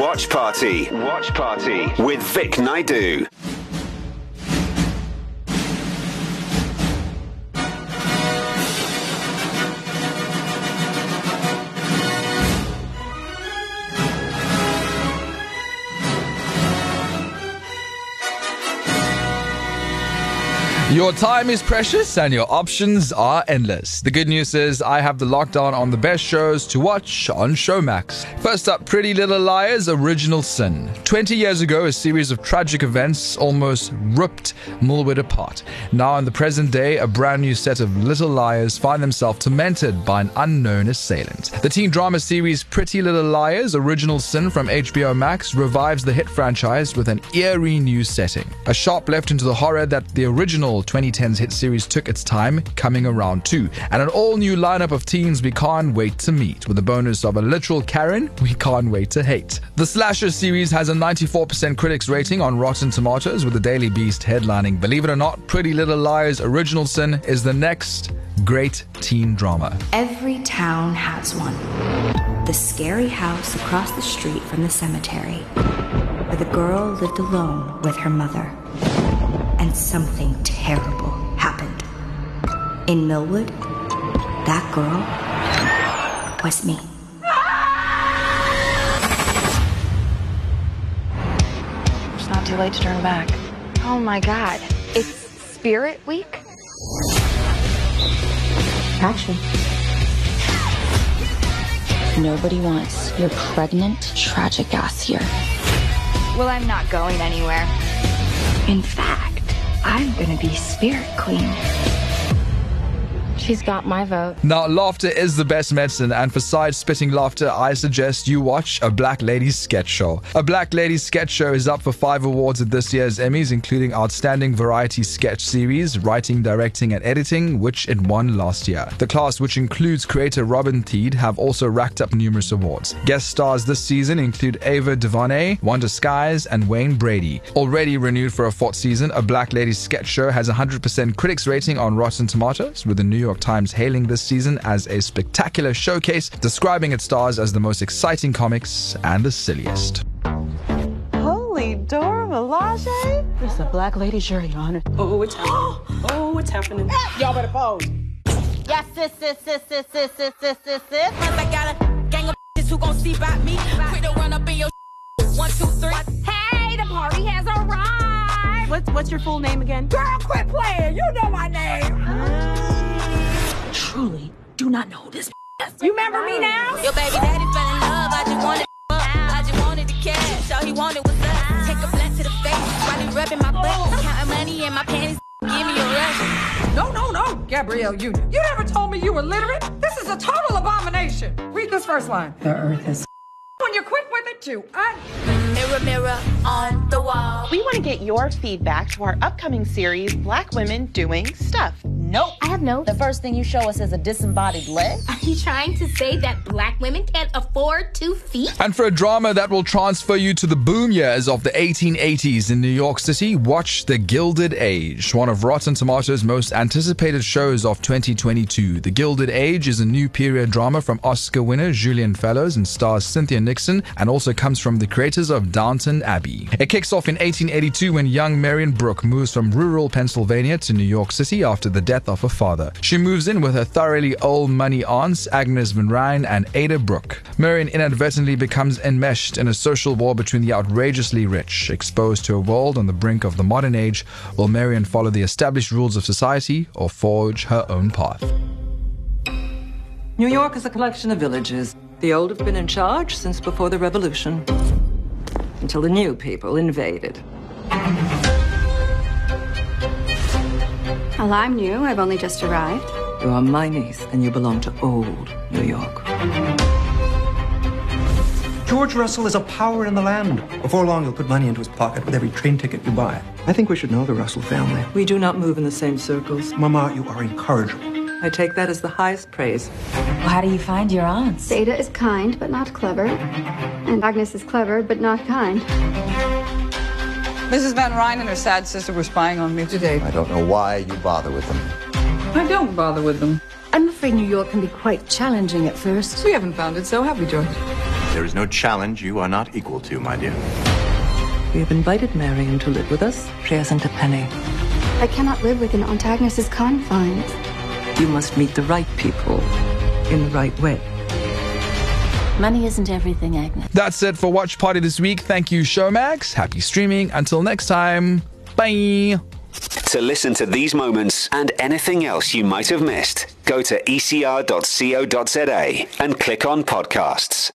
Watch Party. Watch Party with Vic Naidu. Your time is precious and your options are endless. The good news is I have the lockdown on the best shows to watch on Showmax. First up, Pretty Little Liars Original Sin. 20 years ago, a series of tragic events almost ripped Millwood apart. Now, in the present day, a brand new set of little liars find themselves tormented by an unknown assailant. The teen drama series Pretty Little Liars Original Sin from HBO Max revives the hit franchise with an eerie new setting. A sharp left into the horror that the original 2010's hit series took its time coming around too. And an all new lineup of teens we can't wait to meet, with the bonus of a literal Karen we can't wait to hate. The Slasher series has a 94% critics rating on Rotten Tomatoes, with the Daily Beast headlining Believe it or not, Pretty Little Liars Original Sin is the next great teen drama. Every town has one. The scary house across the street from the cemetery, where the girl lived alone with her mother. And something terrible happened. In Millwood, that girl was me. It's not too late to turn back. Oh my god. It's Spirit Week? Action. Nobody wants your pregnant, tragic ass here. Well, I'm not going anywhere. In fact, I'm gonna be Spirit Queen. She's got my vote. Now, laughter is the best medicine, and for side spitting laughter, I suggest you watch A Black Ladies Sketch Show. A Black Ladies Sketch Show is up for five awards at this year's Emmys, including Outstanding Variety Sketch Series, Writing, Directing, and Editing, which it won last year. The class, which includes creator Robin Thede, have also racked up numerous awards. Guest stars this season include Ava DuVernay, Wanda Sykes, and Wayne Brady. Already renewed for a fourth season, A Black Ladies Sketch Show has 100% critics rating on Rotten Tomatoes, with the New York Times hailing this season as a spectacular showcase, describing its stars as the most exciting comics and the silliest. Holy Dora Milaje? It's a black lady shirt, Your Honor. Oh, oh it's happening. oh, it's happening. Ah! Y'all better pose. Yes, sis, sis, sis, sis, sis, sis, sis, sis, sis. Cause I got a gang of bitches who gon' see about me. Quick to run up in your one, two, three. Hey, the party has arrived! What's what's your full name again? Girl, quit playing. You know my name. Ah. Truly, do not know this. You remember me now? Your baby daddy fell in love. I just wanted I just wanted the cash. All he wanted was us. Take a blunt to the face while he rubbing my butt. Counting money in my panties. Give me a rush. No, no, no, Gabrielle Union. You never told me you were literate. This is a total abomination. Read this first line. The earth is. When you're quick with it, you. I... Mirror, mirror on the wall. We want to get your feedback to our upcoming series, Black Women Doing Stuff. Nope. I have no. The first thing you show us is a disembodied leg. Are you trying to say that black women can't afford two feet? And for a drama that will transfer you to the boom years of the 1880s in New York City, watch The Gilded Age, one of Rotten Tomatoes' most anticipated shows of 2022. The Gilded Age is a new period drama from Oscar winner Julian Fellowes and stars Cynthia Nixon and also comes from the creators of Downton Abbey. It kicks off in 1882 when young Marian Brook moves from rural Pennsylvania to New York City after the death of her father. She moves in with her thoroughly old money aunts, Agnes Van Rhijn and Ada Brook. Marian inadvertently becomes enmeshed in a social war between the outrageously rich. Exposed to a world on the brink of the modern age, will Marian follow the established rules of society or forge her own path? New York is a collection of villages. The old have been in charge since before the revolution, until the new people invaded. Well, I'm new. I've only just arrived. You are my niece, and you belong to old New York. George Russell is a power in the land. Before long, he'll put money into his pocket with every train ticket you buy. I think we should know the Russell family. We do not move in the same circles. Mama, you are incorrigible. I take that as the highest praise. Well, how do you find your aunts? Ada is kind, but not clever. And Agnes is clever, but not kind. Mrs. Van Rhijn and her sad sister were spying on me today. I don't know why you bother with them. I don't bother with them. I'm afraid New York can be quite challenging at first. We haven't found it so, have we, George? There is no challenge you are not equal to, my dear. We have invited Marian to live with us. She hasn't a penny. I cannot live within Aunt Agnes's confines. You must meet the right people in the right way. Money isn't everything, Agnes. That's it for Watch Party this week. Thank you, Showmax. Happy streaming. Until next time, bye. To listen to these moments and anything else you might have missed, go to ecr.co.za and click on podcasts.